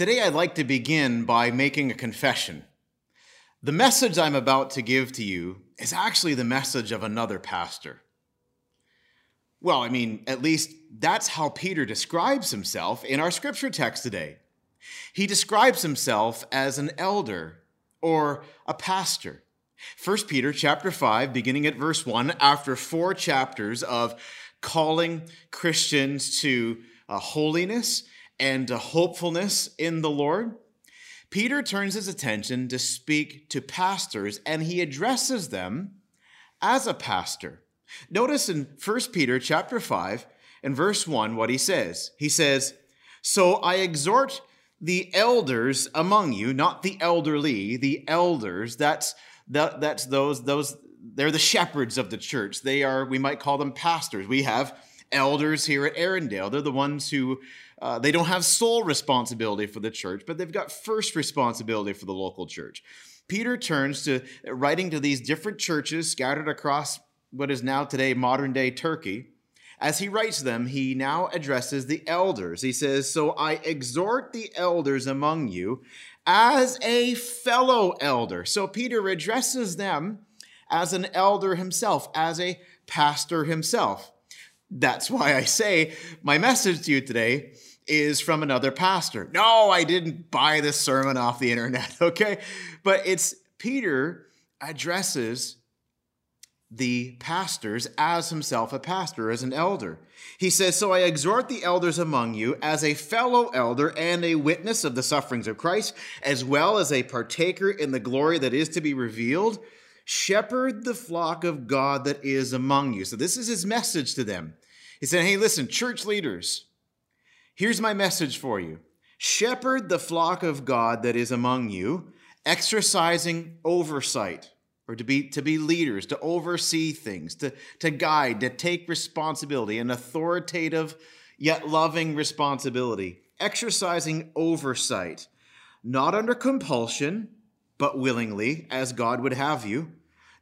Today, I'd like to begin by making a confession. The message I'm about to give to you is actually the message of another pastor. Well, I mean, at least that's how Peter describes himself in our scripture text today. He describes himself as an elder or a pastor. 1 Peter chapter 5 beginning at verse 1 after 4 chapters of calling Christians to uh, holiness and hopefulness in the Lord, Peter turns his attention to speak to pastors and he addresses them as a pastor. Notice in 1 Peter chapter 5 and verse 1 what he says. He says, "So I exhort the elders among you, not the elderly, the elders, that's that, that's those those they're the shepherds of the church. They are we might call them pastors. We have elders here at Erindale. They're the ones who uh, they don't have sole responsibility for the church, but they've got first responsibility for the local church. Peter turns to writing to these different churches scattered across what is now today modern day Turkey. As he writes them, he now addresses the elders. He says, So I exhort the elders among you as a fellow elder. So Peter addresses them as an elder himself, as a pastor himself. That's why I say my message to you today is from another pastor. No, I didn't buy this sermon off the internet, okay? But it's Peter addresses the pastors as himself a pastor, as an elder. He says, So I exhort the elders among you as a fellow elder and a witness of the sufferings of Christ, as well as a partaker in the glory that is to be revealed. Shepherd the flock of God that is among you. So this is his message to them. He said, Hey, listen, church leaders, Here's my message for you. Shepherd the flock of God that is among you, exercising oversight, or to be, to be leaders, to oversee things, to, to guide, to take responsibility, an authoritative yet loving responsibility, exercising oversight, not under compulsion, but willingly, as God would have you,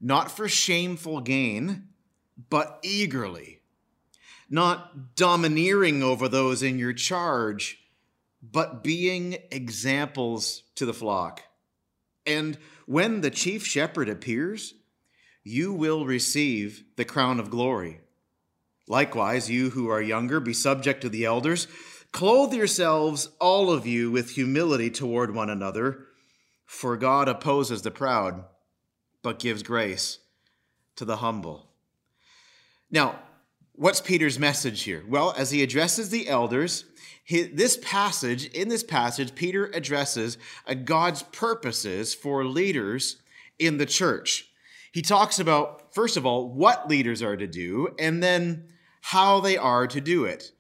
not for shameful gain, but eagerly not domineering over those in your charge, but being examples to the flock. And when the chief shepherd appears, you will receive the crown of glory. Likewise, you who are younger, be subject to the elders. Clothe yourselves, all of you, with humility toward one another, for God opposes the proud, but gives grace to the humble. Now, What's Peter's message here? Well, as he addresses the elders, this passage, in this passage, Peter addresses uh, God's purposes for leaders in the church. He talks about, first of all, what leaders are to do, and then how they are to do it.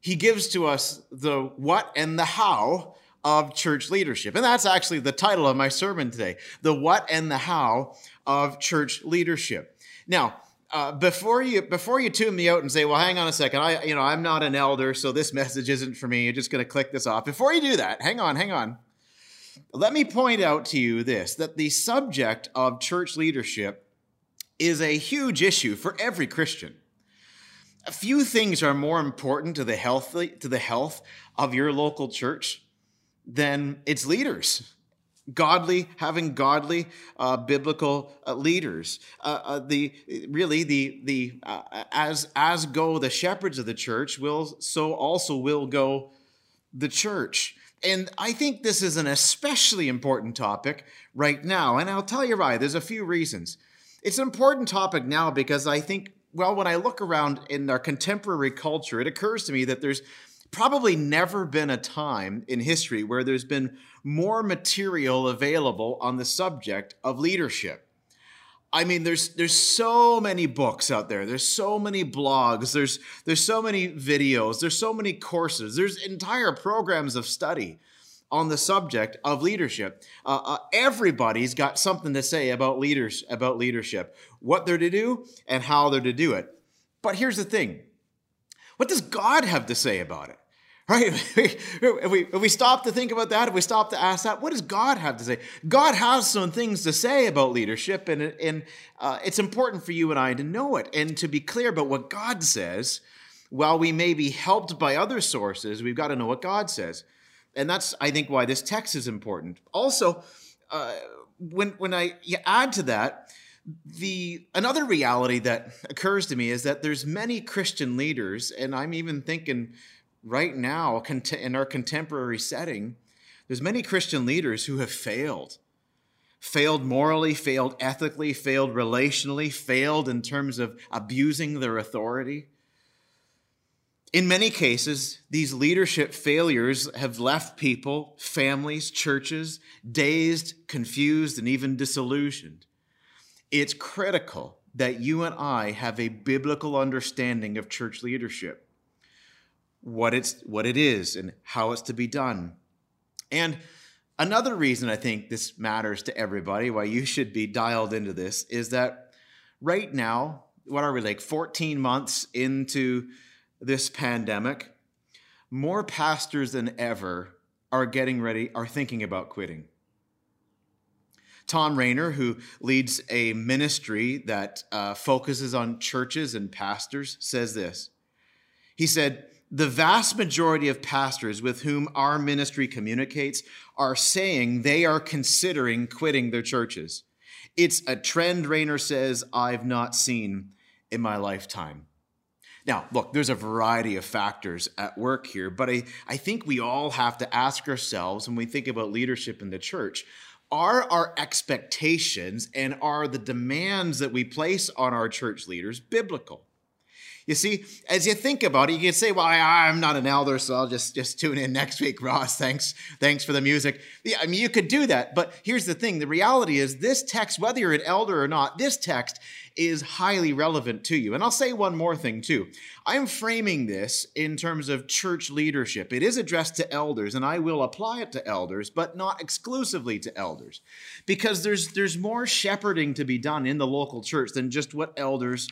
He gives to us the what and the how of church leadership. And that's actually the title of my sermon today the what and the how of church leadership. Now, uh, before you before you tune me out and say, well, hang on a second, I you know I'm not an elder, so this message isn't for me. You're just going to click this off. Before you do that, hang on, hang on. Let me point out to you this: that the subject of church leadership is a huge issue for every Christian. A few things are more important to the health to the health of your local church than its leaders godly having godly uh, biblical uh, leaders. Uh, uh the really the the uh, as as go the shepherds of the church will so also will go the church. And i think this is an especially important topic right now. And i'll tell you why. There's a few reasons. It's an important topic now because i think well when i look around in our contemporary culture it occurs to me that there's probably never been a time in history where there's been more material available on the subject of leadership. I mean, there's there's so many books out there. There's so many blogs. There's there's so many videos. There's so many courses. There's entire programs of study on the subject of leadership. Uh, uh, everybody's got something to say about leaders about leadership, what they're to do, and how they're to do it. But here's the thing: what does God have to say about it? Right? if, we, if we stop to think about that, if we stop to ask that, what does God have to say? God has some things to say about leadership, and, and uh, it's important for you and I to know it and to be clear about what God says. While we may be helped by other sources, we've got to know what God says. And that's, I think, why this text is important. Also, uh, when, when I add to that, the another reality that occurs to me is that there's many Christian leaders, and I'm even thinking right now in our contemporary setting, there's many Christian leaders who have failed. Failed morally, failed ethically, failed relationally, failed in terms of abusing their authority. In many cases, these leadership failures have left people, families, churches dazed, confused, and even disillusioned. It's critical that you and I have a biblical understanding of church leadership, what it's what it is and how it's to be done. And another reason I think this matters to everybody, why you should be dialed into this, is that right now, what are we like 14 months into this pandemic, more pastors than ever are getting ready, are thinking about quitting. Thom Rainer, who leads a ministry that uh, focuses on churches and pastors, says this. He said, The vast majority of pastors with whom our ministry communicates are saying they are considering quitting their churches. It's a trend, Rainer says, I've not seen in my lifetime. Now, look, there's a variety of factors at work here, but I, I think we all have to ask ourselves when we think about leadership in the church are our expectations and are the demands that we place on our church leaders biblical? You see, as you think about it, you can say, "Well, I, am not an elder, so I'll just just tune in next week." Ross, thanks, thanks for the music. Yeah, I mean, you could do that, but here's the thing: the reality is, this text, whether you're an elder or not, this text is highly relevant to you. And I'll say one more thing too. I'm framing this in terms of church leadership. It is addressed to elders, and I will apply it to elders, but not exclusively to elders, because there's there's more shepherding to be done in the local church than just what elders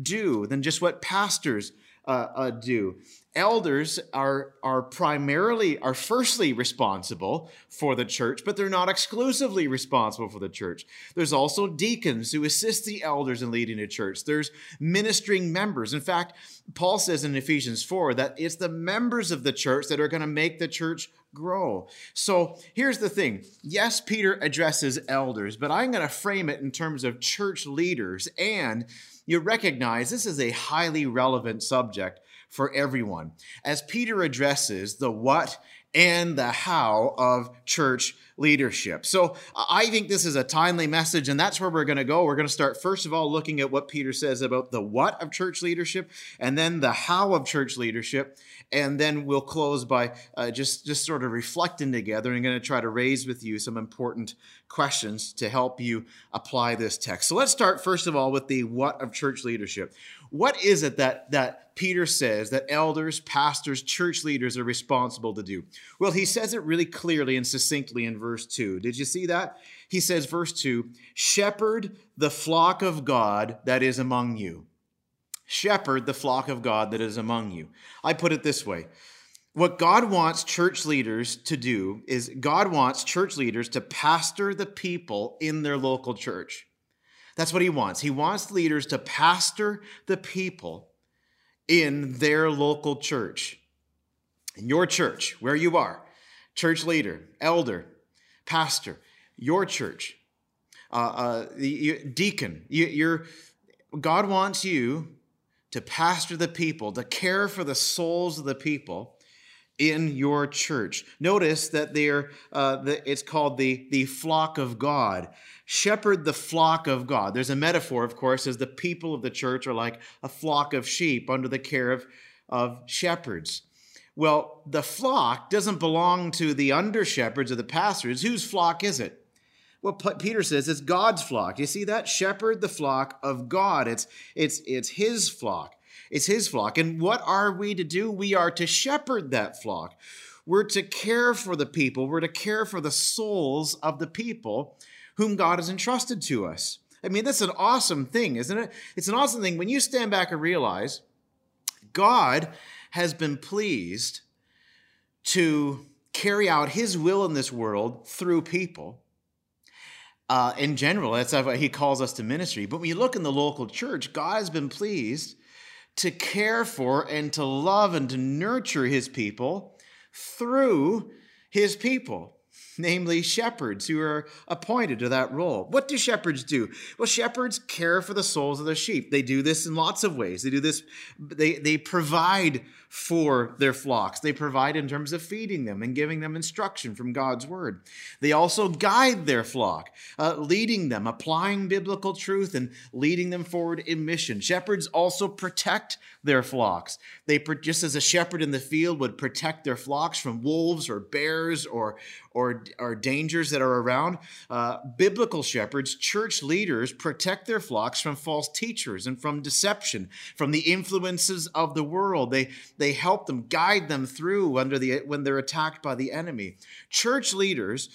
do, than just what pastors uh, uh, do. Elders are, are primarily, are firstly responsible for the church, but they're not exclusively responsible for the church. There's also deacons who assist the elders in leading a church. There's ministering members. In fact, Paul says in Ephesians 4 that it's the members of the church that are going to make the church grow. So here's the thing. Yes, Peter addresses elders, but I'm going to frame it in terms of church leaders and you recognize this is a highly relevant subject for everyone. As Peter addresses the what and the how of church leadership. So I think this is a timely message, and that's where we're going to go. We're going to start, first of all, looking at what Peter says about the what of church leadership, and then the how of church leadership. And then we'll close by uh, just, just sort of reflecting together and going to try to raise with you some important questions to help you apply this text. So let's start, first of all, with the what of church leadership. What is it that, that Peter says that elders, pastors, church leaders are responsible to do? Well, he says it really clearly and succinctly in verse 2. Did you see that? He says, verse 2 Shepherd the flock of God that is among you. Shepherd the flock of God that is among you. I put it this way what God wants church leaders to do is God wants church leaders to pastor the people in their local church. That's what he wants. He wants leaders to pastor the people in their local church. In your church, where you are, church leader, elder, pastor, your church, uh, uh, the, deacon, you, God wants you to pastor the people, to care for the souls of the people in your church. Notice that they're, uh, the, it's called the, the flock of God shepherd the flock of God. There's a metaphor, of course, as the people of the church are like a flock of sheep under the care of, of shepherds. Well, the flock doesn't belong to the under shepherds or the pastors. Whose flock is it? Well, Peter says it's God's flock. You see that? Shepherd the flock of God. It's, it's, it's his flock. It's his flock. And what are we to do? We are to shepherd that flock. We're to care for the people. We're to care for the souls of the people whom God has entrusted to us. I mean, that's an awesome thing, isn't it? It's an awesome thing when you stand back and realize God has been pleased to carry out his will in this world through people. Uh, in general, that's what he calls us to ministry. But when you look in the local church, God has been pleased to care for and to love and to nurture his people through his people namely shepherds who are appointed to that role. What do shepherds do? Well, shepherds care for the souls of the sheep. They do this in lots of ways. They do this, they, they provide for their flocks. They provide in terms of feeding them and giving them instruction from God's word. They also guide their flock, uh, leading them, applying biblical truth, and leading them forward in mission. Shepherds also protect their flocks. They just as a shepherd in the field would protect their flocks from wolves or bears or or, or dangers that are around. Uh, biblical shepherds, church leaders, protect their flocks from false teachers and from deception, from the influences of the world. They they help them, guide them through under the when they're attacked by the enemy. Church leaders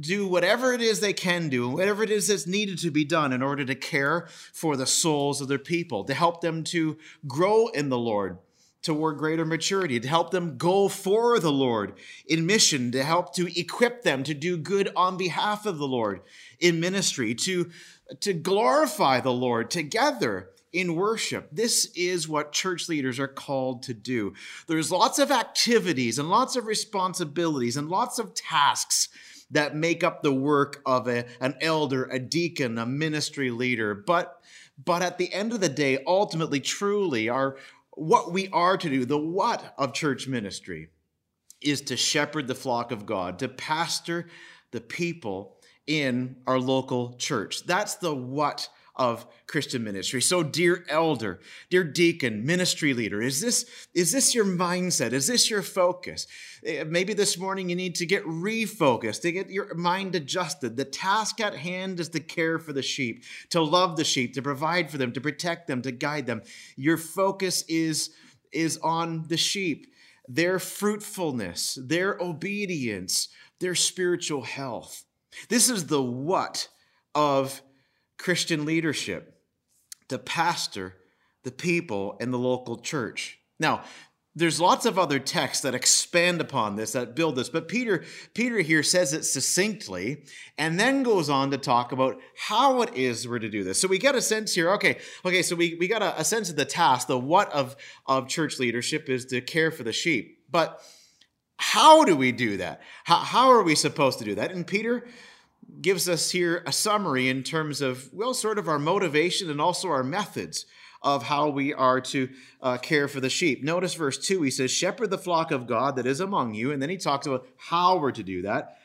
do whatever it is they can do, whatever it is that's needed to be done in order to care for the souls of their people, to help them to grow in the Lord toward greater maturity, to help them go for the Lord in mission, to help to equip them to do good on behalf of the Lord in ministry, to, to glorify the Lord together in worship. This is what church leaders are called to do. There's lots of activities and lots of responsibilities and lots of tasks that make up the work of a, an elder, a deacon, a ministry leader. But but at the end of the day, ultimately, truly, our what we are to do, the what of church ministry, is to shepherd the flock of God, to pastor the people in our local church. That's the what of Christian ministry. So, dear elder, dear deacon, ministry leader, is this, is this your mindset? Is this your focus? Eh, maybe this morning you need to get refocused, to get your mind adjusted. The task at hand is to care for the sheep, to love the sheep, to provide for them, to protect them, to guide them. Your focus is, is on the sheep, their fruitfulness, their obedience, their spiritual health. This is the what of Christian leadership to pastor the people in the local church. Now, there's lots of other texts that expand upon this that build this but peter peter here says it succinctly and then goes on to talk about how it is we're to do this. So we get a sense here okay okay so we, we got a, a sense of the task the what of of church leadership is to care for the sheep. But how do we do that? How, how are we supposed to do that? And peter gives us here a summary in terms of, well, sort of our motivation and also our methods of how we are to uh, care for the sheep. Notice verse 2, he says, Shepherd the flock of God that is among you. And then he talks about how we're to do that.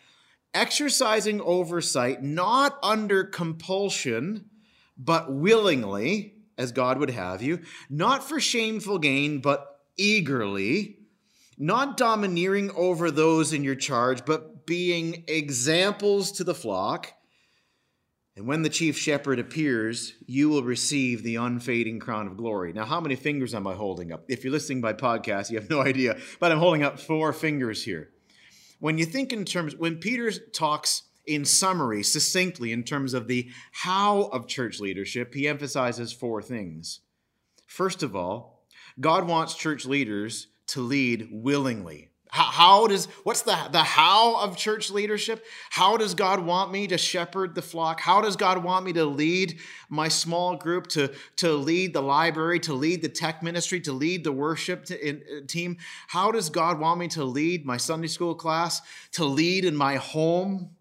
Exercising oversight, not under compulsion, but willingly, as God would have you, not for shameful gain, but eagerly, not domineering over those in your charge, but being examples to the flock. And when the chief shepherd appears, you will receive the unfading crown of glory. Now, how many fingers am I holding up? If you're listening by podcast, you have no idea, but I'm holding up four fingers here. When you think in terms, when Peter talks in summary, succinctly, in terms of the how of church leadership, he emphasizes four things. First of all, God wants church leaders to lead willingly. How, does, what's the, the how of church leadership? How does God want me to shepherd the flock? How does God want me to lead my small group, to, to lead the library, to lead the tech ministry, to lead the worship to, in, uh, team? How does God want me to lead my Sunday school class, to lead in my home?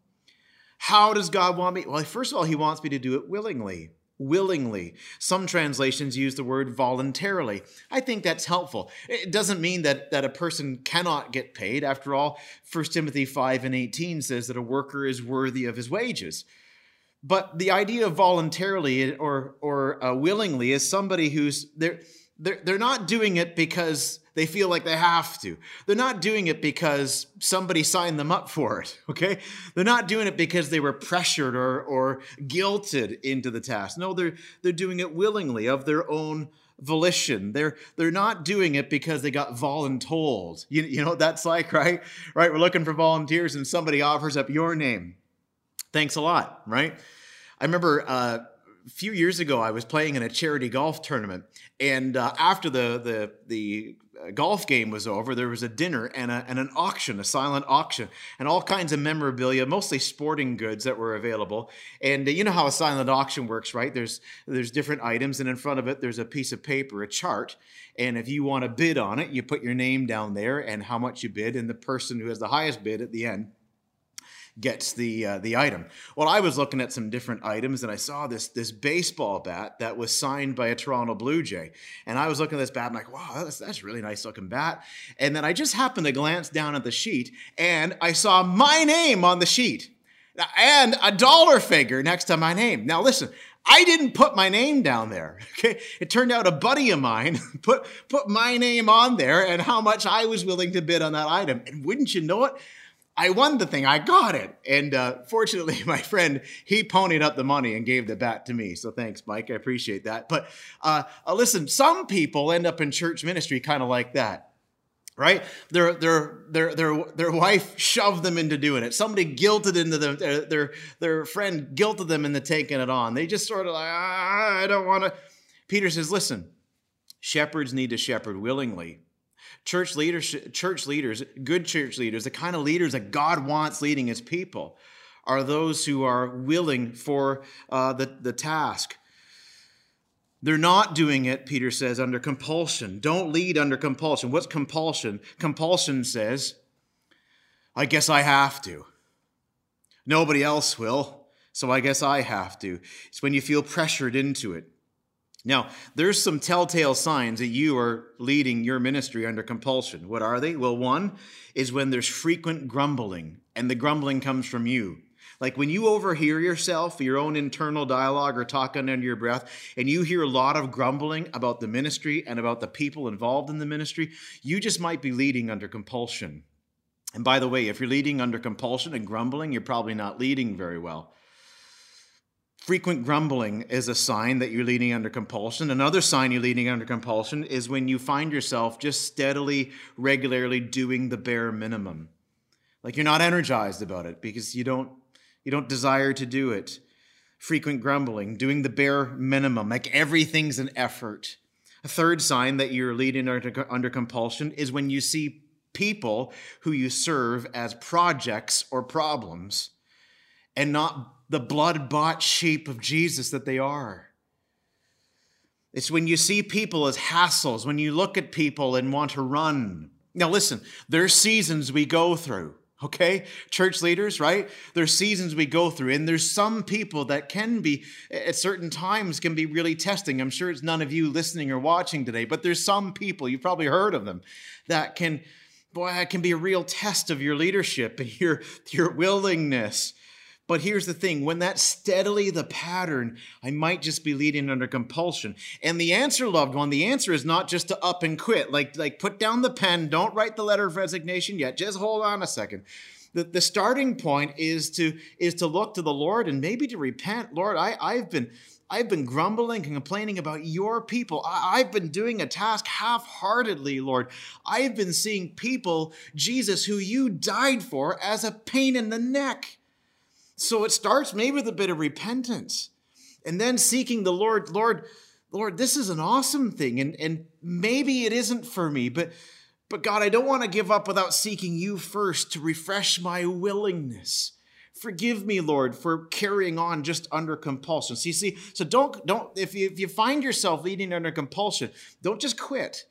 How does God want me? Well, first of all, He wants me to do it willingly willingly. Some translations use the word voluntarily. I think that's helpful. It doesn't mean that, that a person cannot get paid. After all, 1 Timothy 5 and 18 says that a worker is worthy of his wages. But the idea of voluntarily or, or uh, willingly is somebody who's they're, they're, they're not doing it because they feel like they have to. They're not doing it because somebody signed them up for it, okay? They're not doing it because they were pressured or, or guilted into the task. No, they're, they're doing it willingly of their own volition. They're they're not doing it because they got voluntold. You, you know what that's like, right? Right? We're looking for volunteers and somebody offers up your name. Thanks a lot, right? I remember uh, few years ago, I was playing in a charity golf tournament, and uh, after the the the golf game was over, there was a dinner and, a, and an auction, a silent auction, and all kinds of memorabilia, mostly sporting goods that were available. And uh, you know how a silent auction works, right? There's there's different items, and in front of it there's a piece of paper, a chart. And if you want to bid on it, you put your name down there and how much you bid, and the person who has the highest bid at the end gets the uh, the item. Well, I was looking at some different items and I saw this this baseball bat that was signed by a Toronto Blue Jay, and I was looking at this bat. I'm like, wow, that's that's really nice looking bat. And then I just happened to glance down at the sheet and I saw my name on the sheet and a dollar figure next to my name. Now listen. I didn't put my name down there. Okay. It turned out a buddy of mine put, put my name on there and how much I was willing to bid on that item. And wouldn't you know it? I won the thing. I got it. And uh, fortunately, my friend, he ponied up the money and gave the bat to me. So thanks, Mike. I appreciate that. But uh, uh, listen, some people end up in church ministry kind of like that. Right? Their, their, their, their, their wife shoved them into doing it. Somebody guilted into them, their, their, their friend guilted them into taking it on. They just sort of like, ah, I don't want to. Peter says, listen, shepherds need to shepherd willingly Church leaders, church leaders, good church leaders, the kind of leaders that God wants leading his people, are those who are willing for uh, the, the task. They're not doing it, Peter says, under compulsion. Don't lead under compulsion. What's compulsion? Compulsion says, I guess I have to. Nobody else will, so I guess I have to. It's when you feel pressured into it. Now, there's some telltale signs that you are leading your ministry under compulsion. What are they? Well, one is when there's frequent grumbling, and the grumbling comes from you. Like when you overhear yourself, your own internal dialogue or talking under your breath, and you hear a lot of grumbling about the ministry and about the people involved in the ministry, you just might be leading under compulsion. And by the way, if you're leading under compulsion and grumbling, you're probably not leading very well. Frequent grumbling is a sign that you're leading under compulsion. Another sign you're leading under compulsion is when you find yourself just steadily, regularly doing the bare minimum. Like you're not energized about it because you don't you don't desire to do it. Frequent grumbling, doing the bare minimum, like everything's an effort. A third sign that you're leading under, under compulsion is when you see people who you serve as projects or problems and not the blood bought sheep of Jesus that they are. It's when you see people as hassles, when you look at people and want to run. Now, listen, there's seasons we go through, okay? Church leaders, right? There's seasons we go through, and there's some people that can be, at certain times, can be really testing. I'm sure it's none of you listening or watching today, but there's some people, you've probably heard of them, that can, boy, it can be a real test of your leadership and your, your willingness but here's the thing when that's steadily the pattern, I might just be leading under compulsion. And the answer, loved one, the answer is not just to up and quit. Like, like put down the pen, don't write the letter of resignation yet. Just hold on a second. The, the starting point is to is to look to the Lord and maybe to repent. Lord, I, I've been I've been grumbling and complaining about your people. I, have been doing a task half heartedly, Lord. I've been seeing people, Jesus, who you died for, as a pain in the neck. So it starts maybe with a bit of repentance and then seeking the Lord, Lord, Lord, this is an awesome thing. And, and maybe it isn't for me, but, but God, I don't want to give up without seeking you first to refresh my willingness. Forgive me, Lord, for carrying on just under compulsion. See, see, so don't, don't, if you, if you find yourself leading under compulsion, don't just quit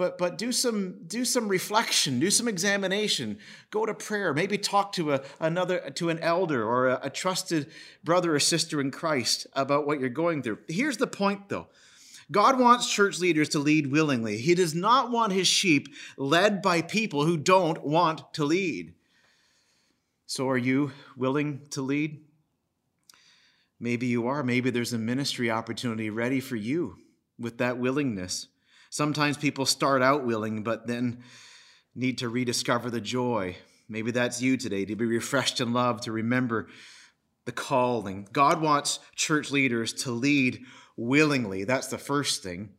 but but do some do some reflection do some examination. Go to prayer. Maybe talk to a, another to an elder or a, a trusted brother or sister in christ about what you're going through. Here's the point though. God wants church leaders to lead willingly. He does not want his sheep led by people who don't want to lead. So are you willing to lead? Maybe you are. Maybe there's a ministry opportunity ready for you with that willingness Sometimes people start out willing, but then need to rediscover the joy. Maybe that's you today, to be refreshed in love, to remember the calling. God wants church leaders to lead willingly. That's the first thing.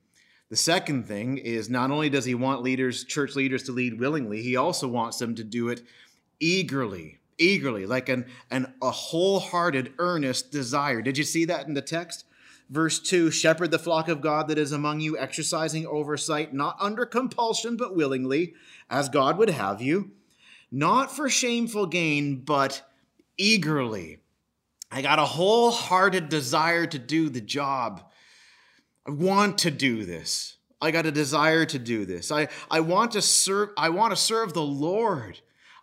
The second thing is not only does he want leaders, church leaders to lead willingly, he also wants them to do it eagerly, eagerly, like an, an a wholehearted, earnest desire. Did you see that in the text? Verse 2 Shepherd the flock of God that is among you, exercising oversight, not under compulsion, but willingly, as God would have you, not for shameful gain, but eagerly. I got a wholehearted desire to do the job. I want to do this. I got a desire to do this. I, I want to serve, I want to serve the Lord.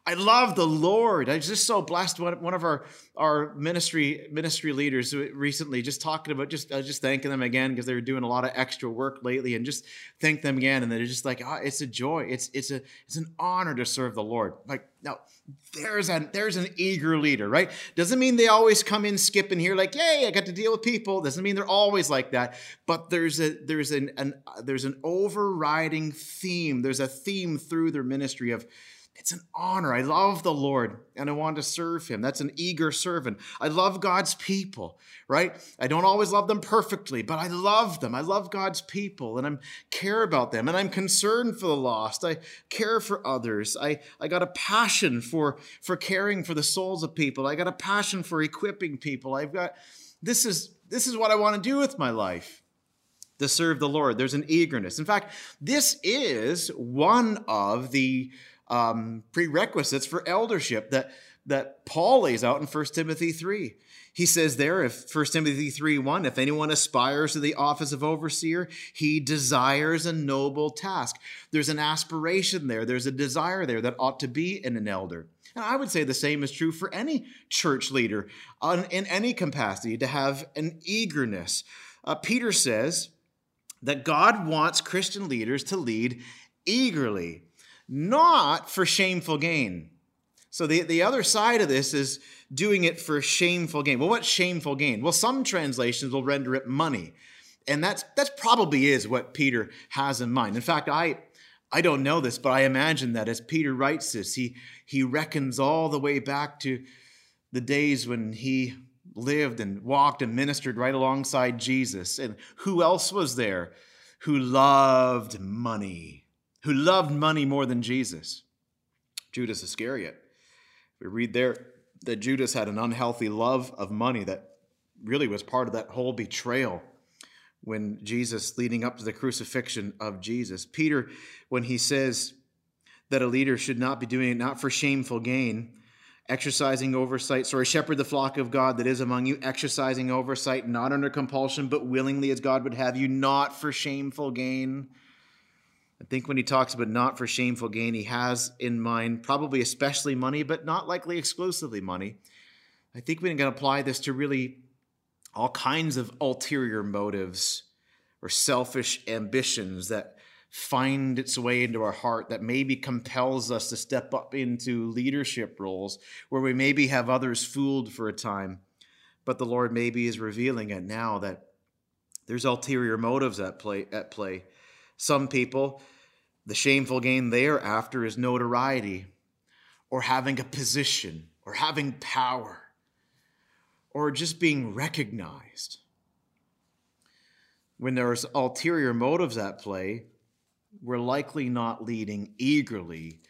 I love the Lord. I was just so blessed. One, of our, our ministry ministry leaders recently just talking about just uh, just thanking them again because they were doing a lot of extra work lately, and just thank them again. And they're just like, oh, it's a joy. It's it's a it's an honor to serve the Lord. Like now, there's an there's an eager leader, right? Doesn't mean they always come in skipping here like, yay, I got to deal with people. Doesn't mean they're always like that. But there's a there's an, an there's an overriding theme. There's a theme through their ministry of it's an honor. I love the Lord and I want to serve him. That's an eager servant. I love God's people, right? I don't always love them perfectly, but I love them. I love God's people and I care about them and I'm concerned for the lost. I care for others. I, I got a passion for, for caring for the souls of people. I got a passion for equipping people. I've got, this is, this is what I want to do with my life to serve the Lord. There's an eagerness. In fact, this is one of the um, prerequisites for eldership that, that Paul lays out in 1 Timothy 3. He says there, if 1 Timothy 3 1, if anyone aspires to the office of overseer, he desires a noble task. There's an aspiration there, there's a desire there that ought to be in an elder. And I would say the same is true for any church leader on, in any capacity to have an eagerness. Uh, Peter says that God wants Christian leaders to lead eagerly not for shameful gain. So the, the other side of this is doing it for shameful gain. Well, what's shameful gain? Well, some translations will render it money. And that's that's probably is what Peter has in mind. In fact, I I don't know this, but I imagine that as Peter writes this, he he reckons all the way back to the days when he lived and walked and ministered right alongside Jesus. And who else was there who loved money? Who loved money more than Jesus? Judas Iscariot. We read there that Judas had an unhealthy love of money that really was part of that whole betrayal when Jesus, leading up to the crucifixion of Jesus. Peter, when he says that a leader should not be doing it not for shameful gain, exercising oversight, sorry, shepherd the flock of God that is among you, exercising oversight, not under compulsion, but willingly as God would have you, not for shameful gain. I think when he talks about not for shameful gain, he has in mind probably especially money, but not likely exclusively money. I think we can apply this to really all kinds of ulterior motives or selfish ambitions that find its way into our heart that maybe compels us to step up into leadership roles where we maybe have others fooled for a time. But the Lord maybe is revealing it now that there's ulterior motives at play at play some people, the shameful gain they're after is notoriety or having a position or having power or just being recognized. When there's ulterior motives at play, we're likely not leading eagerly.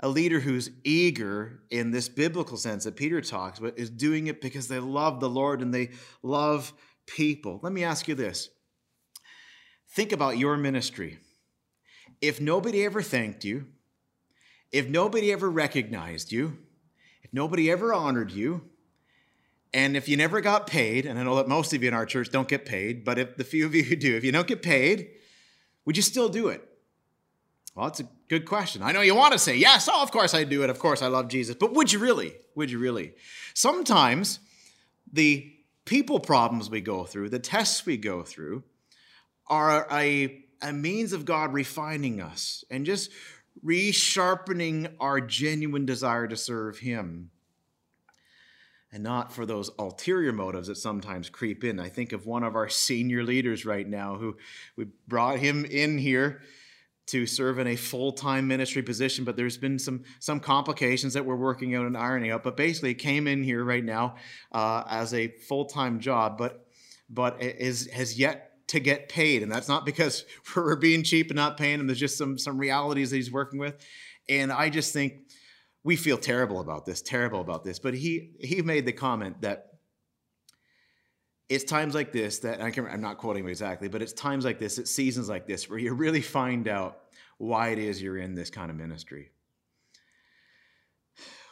A leader who's eager in this biblical sense that Peter talks about is doing it because they love the Lord and they love people. Let me ask you this Think about your ministry. If nobody ever thanked you, if nobody ever recognized you, if nobody ever honored you, and if you never got paid, and I know that most of you in our church don't get paid, but if the few of you who do, if you don't get paid, would you still do it? Well, that's a good question. I know you want to say, yes, oh, of course I do it. Of course I love Jesus. But would you really? Would you really? Sometimes the people problems we go through, the tests we go through, are a, a means of God refining us and just resharpening our genuine desire to serve Him and not for those ulterior motives that sometimes creep in. I think of one of our senior leaders right now who we brought him in here to serve in a full-time ministry position, but there's been some some complications that we're working out and ironing out. But basically, came in here right now uh, as a full-time job, but but is has yet to get paid. And that's not because we're being cheap and not paying him. There's just some some realities that he's working with. And I just think we feel terrible about this, terrible about this. But he he made the comment that it's times like this that I can, I'm not quoting exactly, but it's times like this, it's seasons like this where you really find out why it is you're in this kind of ministry.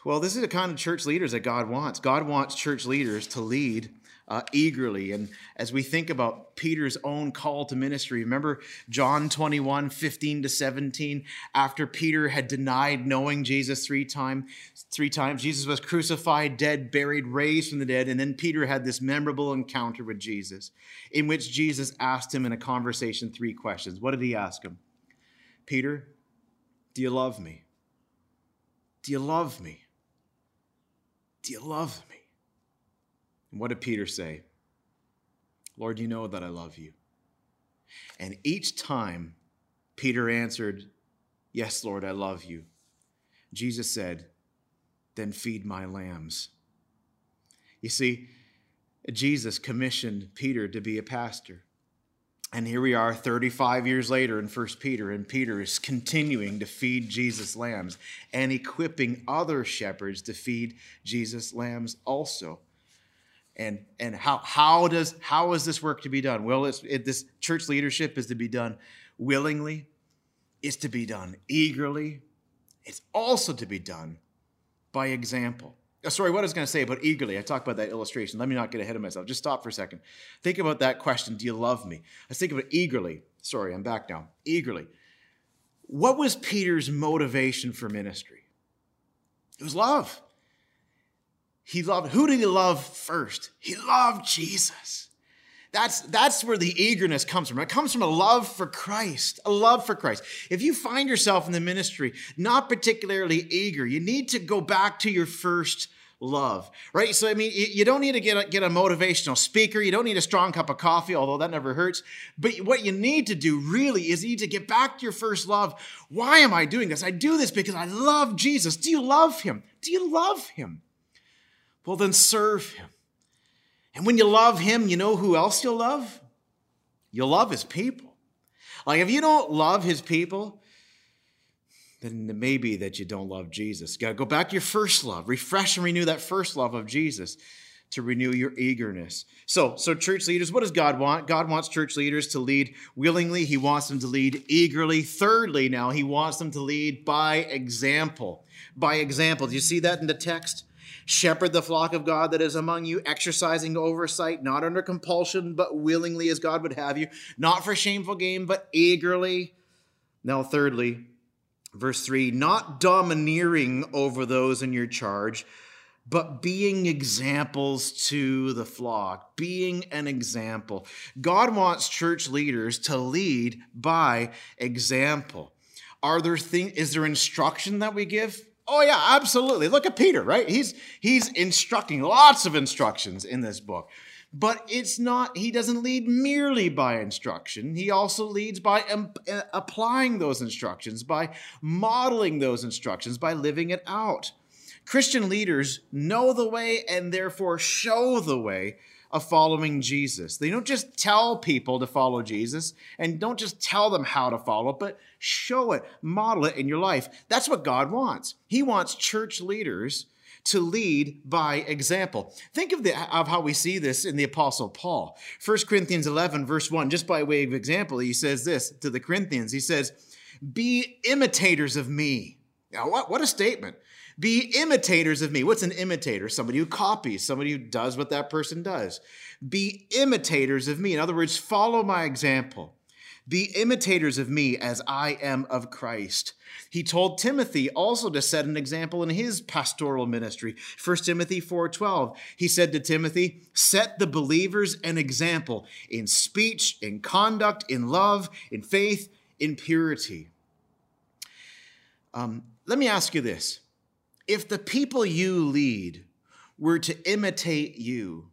Well, this is the kind of church leaders that God wants. God wants church leaders to lead uh, eagerly. And as we think about Peter's own call to ministry, remember John 21 15 to 17, after Peter had denied knowing Jesus three, times, three times, Jesus was crucified, dead, buried, raised from the dead. And then Peter had this memorable encounter with Jesus in which Jesus asked him in a conversation three questions. What did he ask him? Peter, do you love me? Do you love me? Do you love me? What did Peter say? Lord, you know that I love you. And each time Peter answered, Yes, Lord, I love you, Jesus said, Then feed my lambs. You see, Jesus commissioned Peter to be a pastor. And here we are 35 years later in 1 Peter, and Peter is continuing to feed Jesus lambs and equipping other shepherds to feed Jesus lambs also. And, and how, how, does, how is this work to be done? Well, it's, it, this church leadership is to be done willingly, it's to be done eagerly, it's also to be done by example. Oh, sorry, what I was going to say about eagerly. I talked about that illustration. Let me not get ahead of myself. Just stop for a second. Think about that question Do you love me? Let's think it eagerly. Sorry, I'm back now. Eagerly. What was Peter's motivation for ministry? It was love. He loved, who did he love first? He loved Jesus. That's, that's where the eagerness comes from. It comes from a love for Christ, a love for Christ. If you find yourself in the ministry not particularly eager, you need to go back to your first love, right? So, I mean, you don't need to get a, get a motivational speaker. You don't need a strong cup of coffee, although that never hurts. But what you need to do really is you need to get back to your first love. Why am I doing this? I do this because I love Jesus. Do you love him? Do you love him? Well, then serve him. And when you love him, you know who else you'll love? You'll love his people. Like if you don't love his people, then it may be that you don't love Jesus. You got to go back to your first love, refresh and renew that first love of Jesus to renew your eagerness. So, so church leaders, what does God want? God wants church leaders to lead willingly. He wants them to lead eagerly. Thirdly, now he wants them to lead by example. By example. Do you see that in the text? Shepherd the flock of God that is among you, exercising oversight, not under compulsion, but willingly as God would have you, not for shameful gain, but eagerly. Now, thirdly, verse 3 not domineering over those in your charge, but being examples to the flock, being an example. God wants church leaders to lead by example. Are there things, is there instruction that we give? Oh yeah, absolutely. Look at Peter, right? He's he's instructing lots of instructions in this book. But it's not he doesn't lead merely by instruction. He also leads by um, uh, applying those instructions, by modeling those instructions, by living it out. Christian leaders know the way and therefore show the way of following Jesus. They don't just tell people to follow Jesus and don't just tell them how to follow, but show it, model it in your life. That's what God wants. He wants church leaders to lead by example. Think of, the, of how we see this in the Apostle Paul. 1 Corinthians 11, verse 1, just by way of example, he says this to the Corinthians. He says, Be imitators of me. Now, what, what a statement. Be imitators of me. What's an imitator? Somebody who copies, somebody who does what that person does. Be imitators of me. In other words, follow my example. Be imitators of me as I am of Christ. He told Timothy also to set an example in his pastoral ministry. 1 Timothy 4:12. He said to Timothy, "Set the believers an example in speech, in conduct, in love, in faith, in purity." Um, let me ask you this if the people you lead were to imitate you,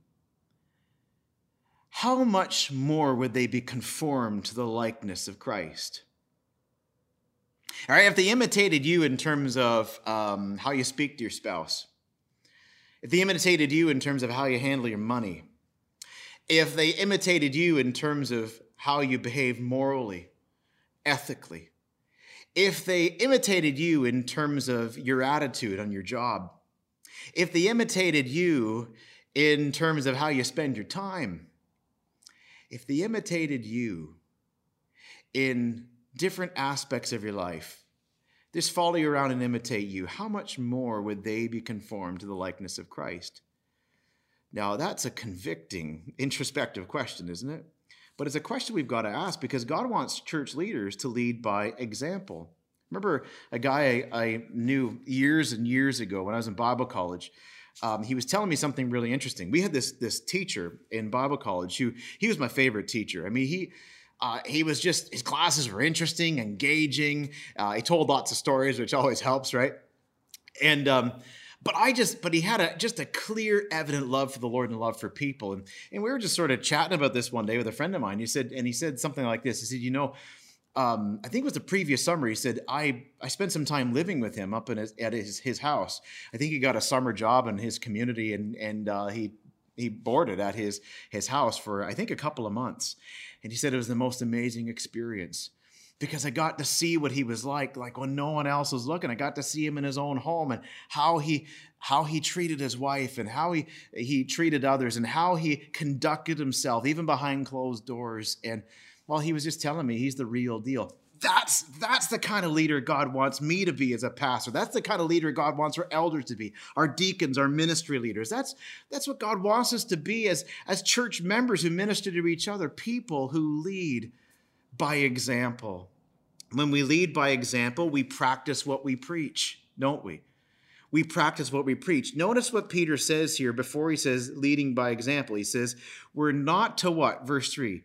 how much more would they be conformed to the likeness of Christ? All right, if they imitated you in terms of um, how you speak to your spouse, if they imitated you in terms of how you handle your money, if they imitated you in terms of how you behave morally, ethically, if they imitated you in terms of your attitude on your job, if they imitated you in terms of how you spend your time, if they imitated you in different aspects of your life, just follow you around and imitate you, how much more would they be conformed to the likeness of Christ? Now, that's a convicting, introspective question, isn't it? But it's a question we've got to ask because God wants church leaders to lead by example. Remember a guy I, I knew years and years ago when I was in Bible college. Um, he was telling me something really interesting. We had this this teacher in Bible college who he was my favorite teacher. I mean, he uh, he was just his classes were interesting, engaging. Uh, he told lots of stories, which always helps, right? And um, but I just, but he had a just a clear, evident love for the Lord and love for people. And and we were just sort of chatting about this one day with a friend of mine. He said, and he said something like this. He said, you know, um, I think it was the previous summer. He said, I I spent some time living with him up in his, at his his house. I think he got a summer job in his community, and and uh, he he boarded at his his house for I think a couple of months. And he said it was the most amazing experience because I got to see what he was like, like when no one else was looking. I got to see him in his own home and how he how he treated his wife and how he he treated others and how he conducted himself, even behind closed doors. And well, he was just telling me he's the real deal. That's that's the kind of leader God wants me to be as a pastor. That's the kind of leader God wants our elders to be, our deacons, our ministry leaders. That's that's what God wants us to be as as church members who minister to each other, people who lead by example. When we lead by example, we practice what we preach, don't we? We practice what we preach. Notice what Peter says here before he says leading by example. He says, We're not to what? Verse 3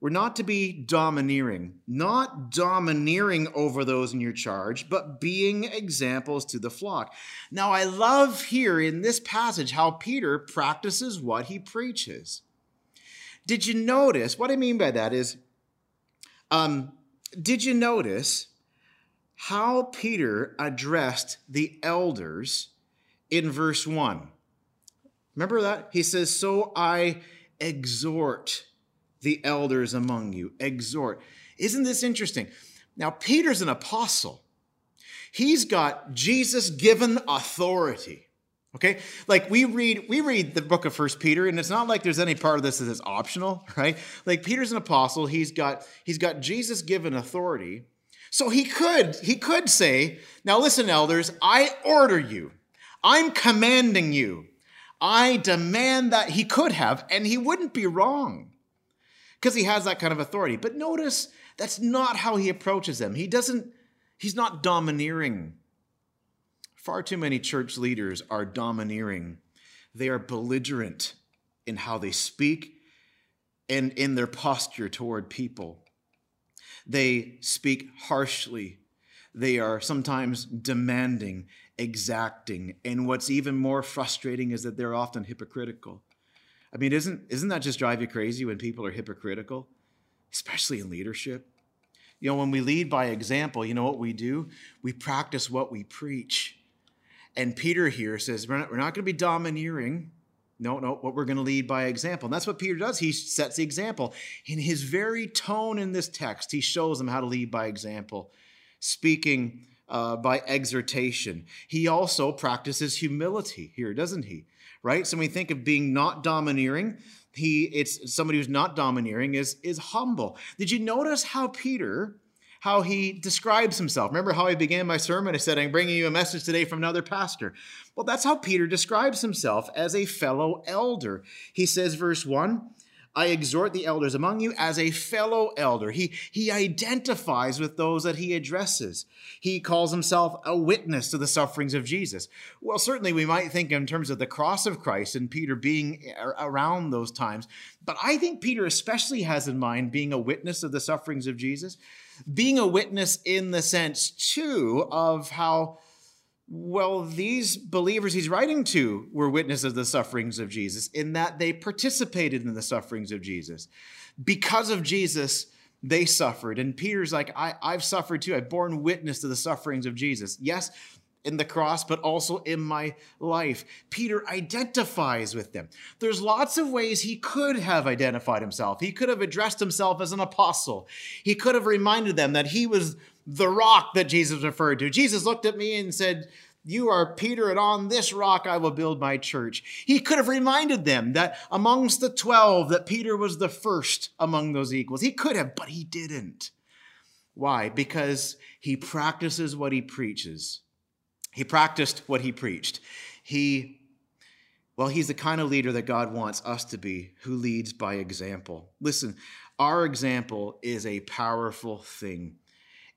We're not to be domineering, not domineering over those in your charge, but being examples to the flock. Now, I love here in this passage how Peter practices what he preaches. Did you notice? What I mean by that is, um, did you notice how Peter addressed the elders in verse 1? Remember that? He says, So I exhort the elders among you. Exhort. Isn't this interesting? Now, Peter's an apostle. He's got Jesus given authority. Okay? Like we read we read the book of First Peter and it's not like there's any part of this that is optional, right? Like Peter's an apostle, he's got he's got Jesus given authority. So he could he could say, "Now listen elders, I order you. I'm commanding you. I demand that he could have and he wouldn't be wrong." Because he has that kind of authority. But notice that's not how he approaches them. He doesn't he's not domineering Far too many church leaders are domineering. They are belligerent in how they speak and in their posture toward people. They speak harshly. They are sometimes demanding, exacting, and what's even more frustrating is that they're often hypocritical. I mean, isn't, isn't that just drive you crazy when people are hypocritical, especially in leadership? You know, when we lead by example, you know what we do? We practice what we preach. And Peter here says, we're not, we're not going to be domineering. No, no, what we're going to lead by example. And that's what Peter does. He sets the example. In his very tone in this text, he shows them how to lead by example, speaking uh, by exhortation. He also practices humility here, doesn't he? Right? So when we think of being not domineering, he it's somebody who's not domineering is is humble. Did you notice how Peter how he describes himself. Remember how I began my sermon? I said, I'm bringing you a message today from another pastor. Well, that's how Peter describes himself as a fellow elder. He says, verse 1, I exhort the elders among you as a fellow elder. He, he identifies with those that he addresses. He calls himself a witness to the sufferings of Jesus. Well, certainly we might think in terms of the cross of Christ and Peter being around those times, but I think Peter especially has in mind being a witness of the sufferings of Jesus being a witness in the sense, too, of how, well, these believers he's writing to were witnesses of the sufferings of Jesus, in that they participated in the sufferings of Jesus. Because of Jesus, they suffered. And Peter's like, I, I've suffered too. I've borne witness to the sufferings of Jesus. Yes, in the cross, but also in my life. Peter identifies with them. There's lots of ways he could have identified himself. He could have addressed himself as an apostle. He could have reminded them that he was the rock that Jesus referred to. Jesus looked at me and said, You are Peter, and on this rock I will build my church. He could have reminded them that amongst the 12, that Peter was the first among those equals. He could have, but he didn't. Why? Because he practices what he preaches. He practiced what he preached. He, well, he's the kind of leader that God wants us to be, who leads by example. Listen, our example is a powerful thing.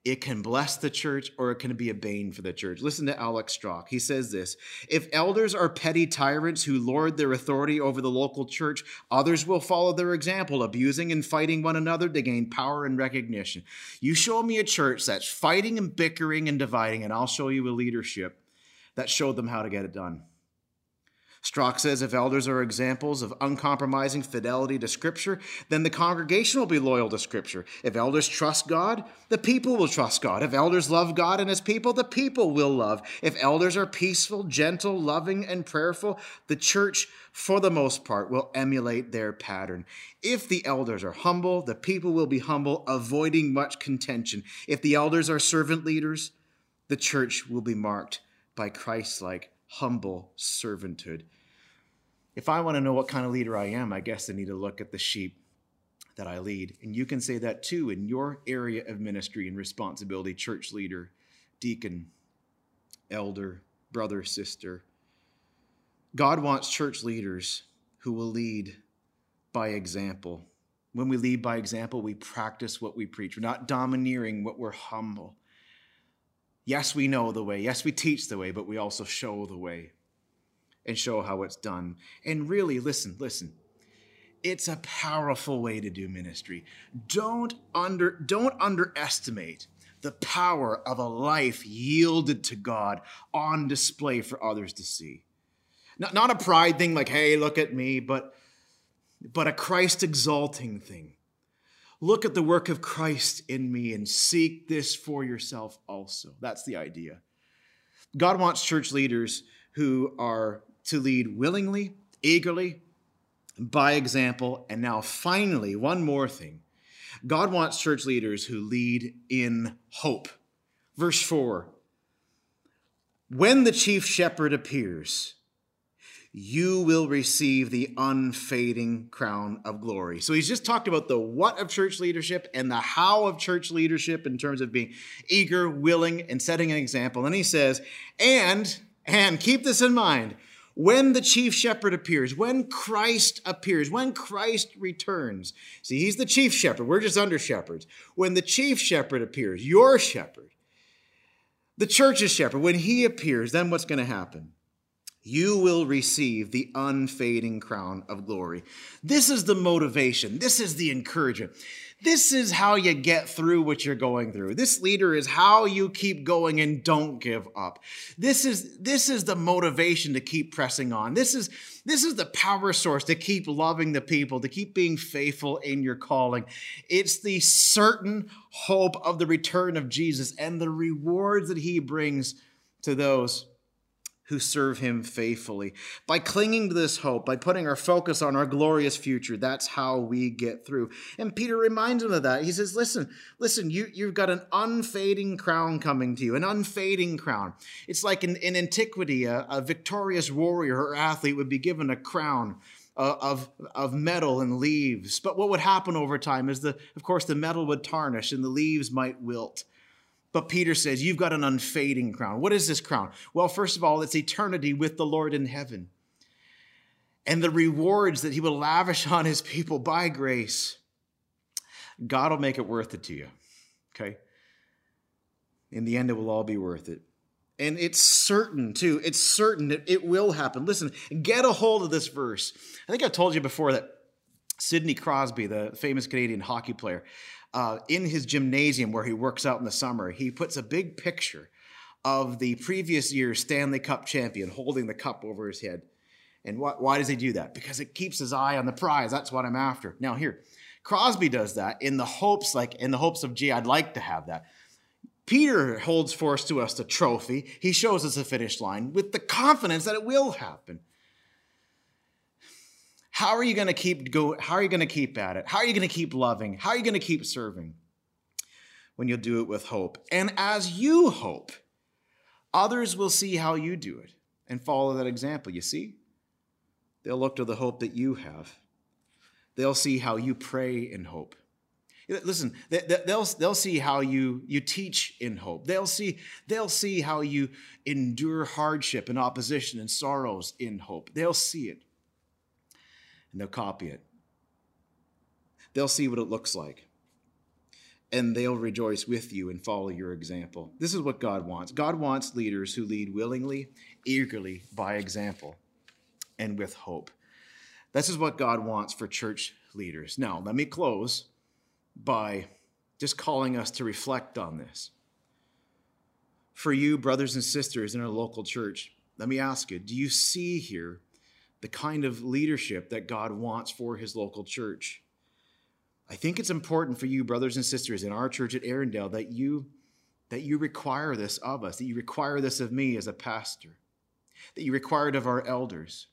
It can bless the church or it can be a bane for the church. Listen to Alex Strauch. He says this If elders are petty tyrants who lord their authority over the local church, others will follow their example, abusing and fighting one another to gain power and recognition. You show me a church that's fighting and bickering and dividing, and I'll show you a leadership that showed them how to get it done. Strauch says if elders are examples of uncompromising fidelity to Scripture, then the congregation will be loyal to Scripture. If elders trust God, the people will trust God. If elders love God and His people, the people will love. If elders are peaceful, gentle, loving, and prayerful, the church, for the most part, will emulate their pattern. If the elders are humble, the people will be humble, avoiding much contention. If the elders are servant leaders, the church will be marked by Christ like humble servanthood. If I want to know what kind of leader I am, I guess I need to look at the sheep that I lead. And you can say that too in your area of ministry and responsibility church leader, deacon, elder, brother, sister. God wants church leaders who will lead by example. When we lead by example, we practice what we preach. We're not domineering, but we're humble. Yes, we know the way. Yes, we teach the way, but we also show the way and show how it's done. And really, listen, listen. It's a powerful way to do ministry. Don't under don't underestimate the power of a life yielded to God on display for others to see. Not, not a pride thing like, hey, look at me, but, but a Christ exalting thing. Look at the work of Christ in me and seek this for yourself also. That's the idea. God wants church leaders who are to lead willingly, eagerly, by example. And now, finally, one more thing God wants church leaders who lead in hope. Verse 4 When the chief shepherd appears, you will receive the unfading crown of glory. So he's just talked about the what of church leadership and the how of church leadership in terms of being eager, willing, and setting an example. And he says, and, and keep this in mind, when the chief shepherd appears, when Christ appears, when Christ returns. See, he's the chief shepherd. We're just under shepherds. When the chief shepherd appears, your shepherd, the church's shepherd, when he appears, then what's going to happen? You will receive the unfading crown of glory. This is the motivation. This is the encouragement. This is how you get through what you're going through. This leader is how you keep going and don't give up. This is this is the motivation to keep pressing on. This is this is the power source to keep loving the people, to keep being faithful in your calling. It's the certain hope of the return of Jesus and the rewards that he brings to those who serve him faithfully. By clinging to this hope, by putting our focus on our glorious future, that's how we get through. And Peter reminds him of that. He says, Listen, listen, you, you've got an unfading crown coming to you, an unfading crown. It's like in, in antiquity, a, a victorious warrior or athlete would be given a crown. Uh, of, of metal and leaves. But what would happen over time is, the, of course, the metal would tarnish and the leaves might wilt. But Peter says, You've got an unfading crown. What is this crown? Well, first of all, it's eternity with the Lord in heaven and the rewards that he will lavish on his people by grace. God will make it worth it to you. Okay? In the end, it will all be worth it. And it's certain, too. It's certain that it will happen. Listen, get a hold of this verse. I think I told you before that Sidney Crosby, the famous Canadian hockey player, uh, in his gymnasium where he works out in the summer, he puts a big picture of the previous year's Stanley Cup champion holding the cup over his head. And wh- why does he do that? Because it keeps his eye on the prize. That's what I'm after. Now, here, Crosby does that in the hopes, like in the hopes of, gee, I'd like to have that. Peter holds forth to us the trophy. He shows us the finish line with the confidence that it will happen. How are you going to keep go how are you going to keep at it? How are you going to keep loving? How are you going to keep serving? When you'll do it with hope. And as you hope, Others will see how you do it and follow that example. You see? They'll look to the hope that you have. They'll see how you pray in hope. Listen, they'll, they'll see how you, you teach in hope. They'll see, they'll see how you endure hardship and opposition and sorrows in hope. They'll see it and they'll copy it. They'll see what it looks like and they'll rejoice with you and follow your example. This is what God wants. God wants leaders who lead willingly, eagerly, by example, and with hope. This is what God wants for church leaders. Now, let me close by just calling us to reflect on this. For you, brothers and sisters in our local church, let me ask you do you see here the kind of leadership that God wants for his local church? I think it's important for you, brothers and sisters, in our church at Erindale, that you that you require this of us, that you require this of me as a pastor, that you require it of our elders.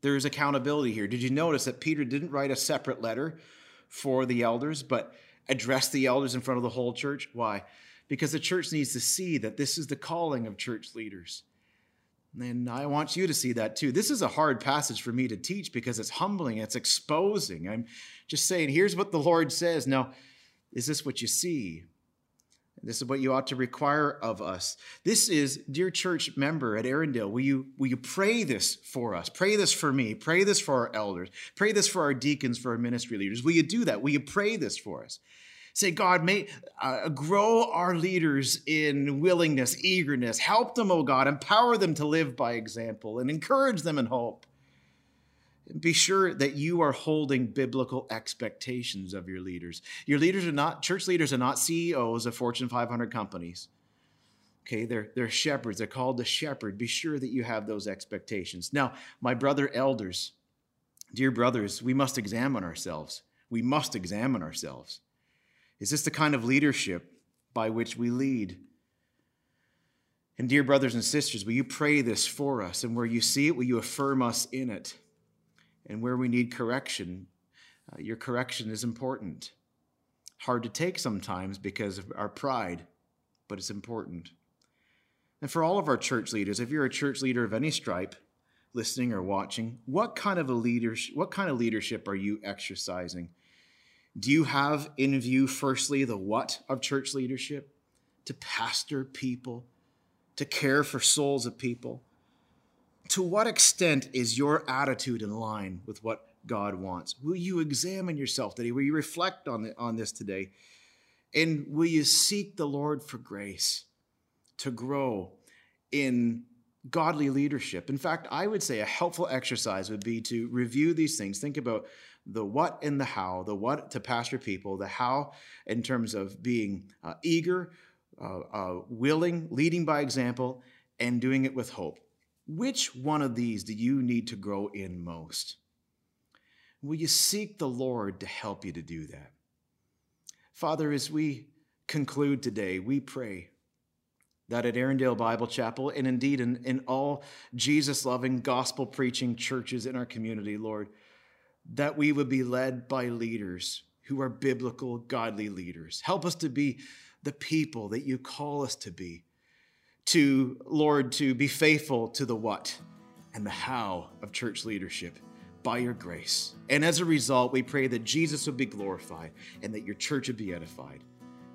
There is accountability here. Did you notice that Peter didn't write a separate letter for the elders, but address the elders in front of the whole church? Why? Because the church needs to see that this is the calling of church leaders. And I want you to see that too. This is a hard passage for me to teach because it's humbling, it's exposing. I'm just saying, here's what the Lord says. Now, is this what you see? This is what you ought to require of us. This is, dear church member at Erindale, will you, will you pray this for us? Pray this for me. Pray this for our elders. Pray this for our deacons, for our ministry leaders. Will you do that? Will you pray this for us? Say, God, may uh, grow our leaders in willingness, eagerness. Help them, oh God. Empower them to live by example and encourage them in hope. And be sure that you are holding biblical expectations of your leaders. Your leaders are not, church leaders are not CEOs of Fortune 500 companies. Okay, they're, they're shepherds. They're called to shepherd. Be sure that you have those expectations. Now, my brother elders, dear brothers, we must examine ourselves. We must examine ourselves. Is this the kind of leadership by which we lead? And dear brothers and sisters, will you pray this for us? And where you see it, will you affirm us in it? And where we need correction, uh, your correction is important. Hard to take sometimes because of our pride, but it's important. And for all of our church leaders, if you're a church leader of any stripe, listening or watching, what kind of a leadership, what kind of leadership are you exercising? Do you have in view, firstly, the what of church leadership? To pastor people, to care for souls of people? To what extent is your attitude in line with what God wants? Will you examine yourself today? Will you reflect on, the, on this today? And will you seek the Lord for grace to grow in godly leadership? In fact, I would say a helpful exercise would be to review these things. Think about the what and the how, the what to pastor people, the how in terms of being uh, eager, uh, uh, willing, leading by example, and doing it with hope. Which one of these do you need to grow in most? Will you seek the Lord to help you to do that? Father, as we conclude today, we pray that at Erindale Bible Chapel, and indeed in, in all Jesus loving, gospel preaching churches in our community, Lord, that we would be led by leaders who are biblical, godly leaders. Help us to be the people that you call us to be. To, Lord, to be faithful to the what and the how of church leadership by your grace. And as a result, we pray that Jesus would be glorified and that your church would be edified.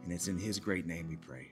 And it's in his great name we pray.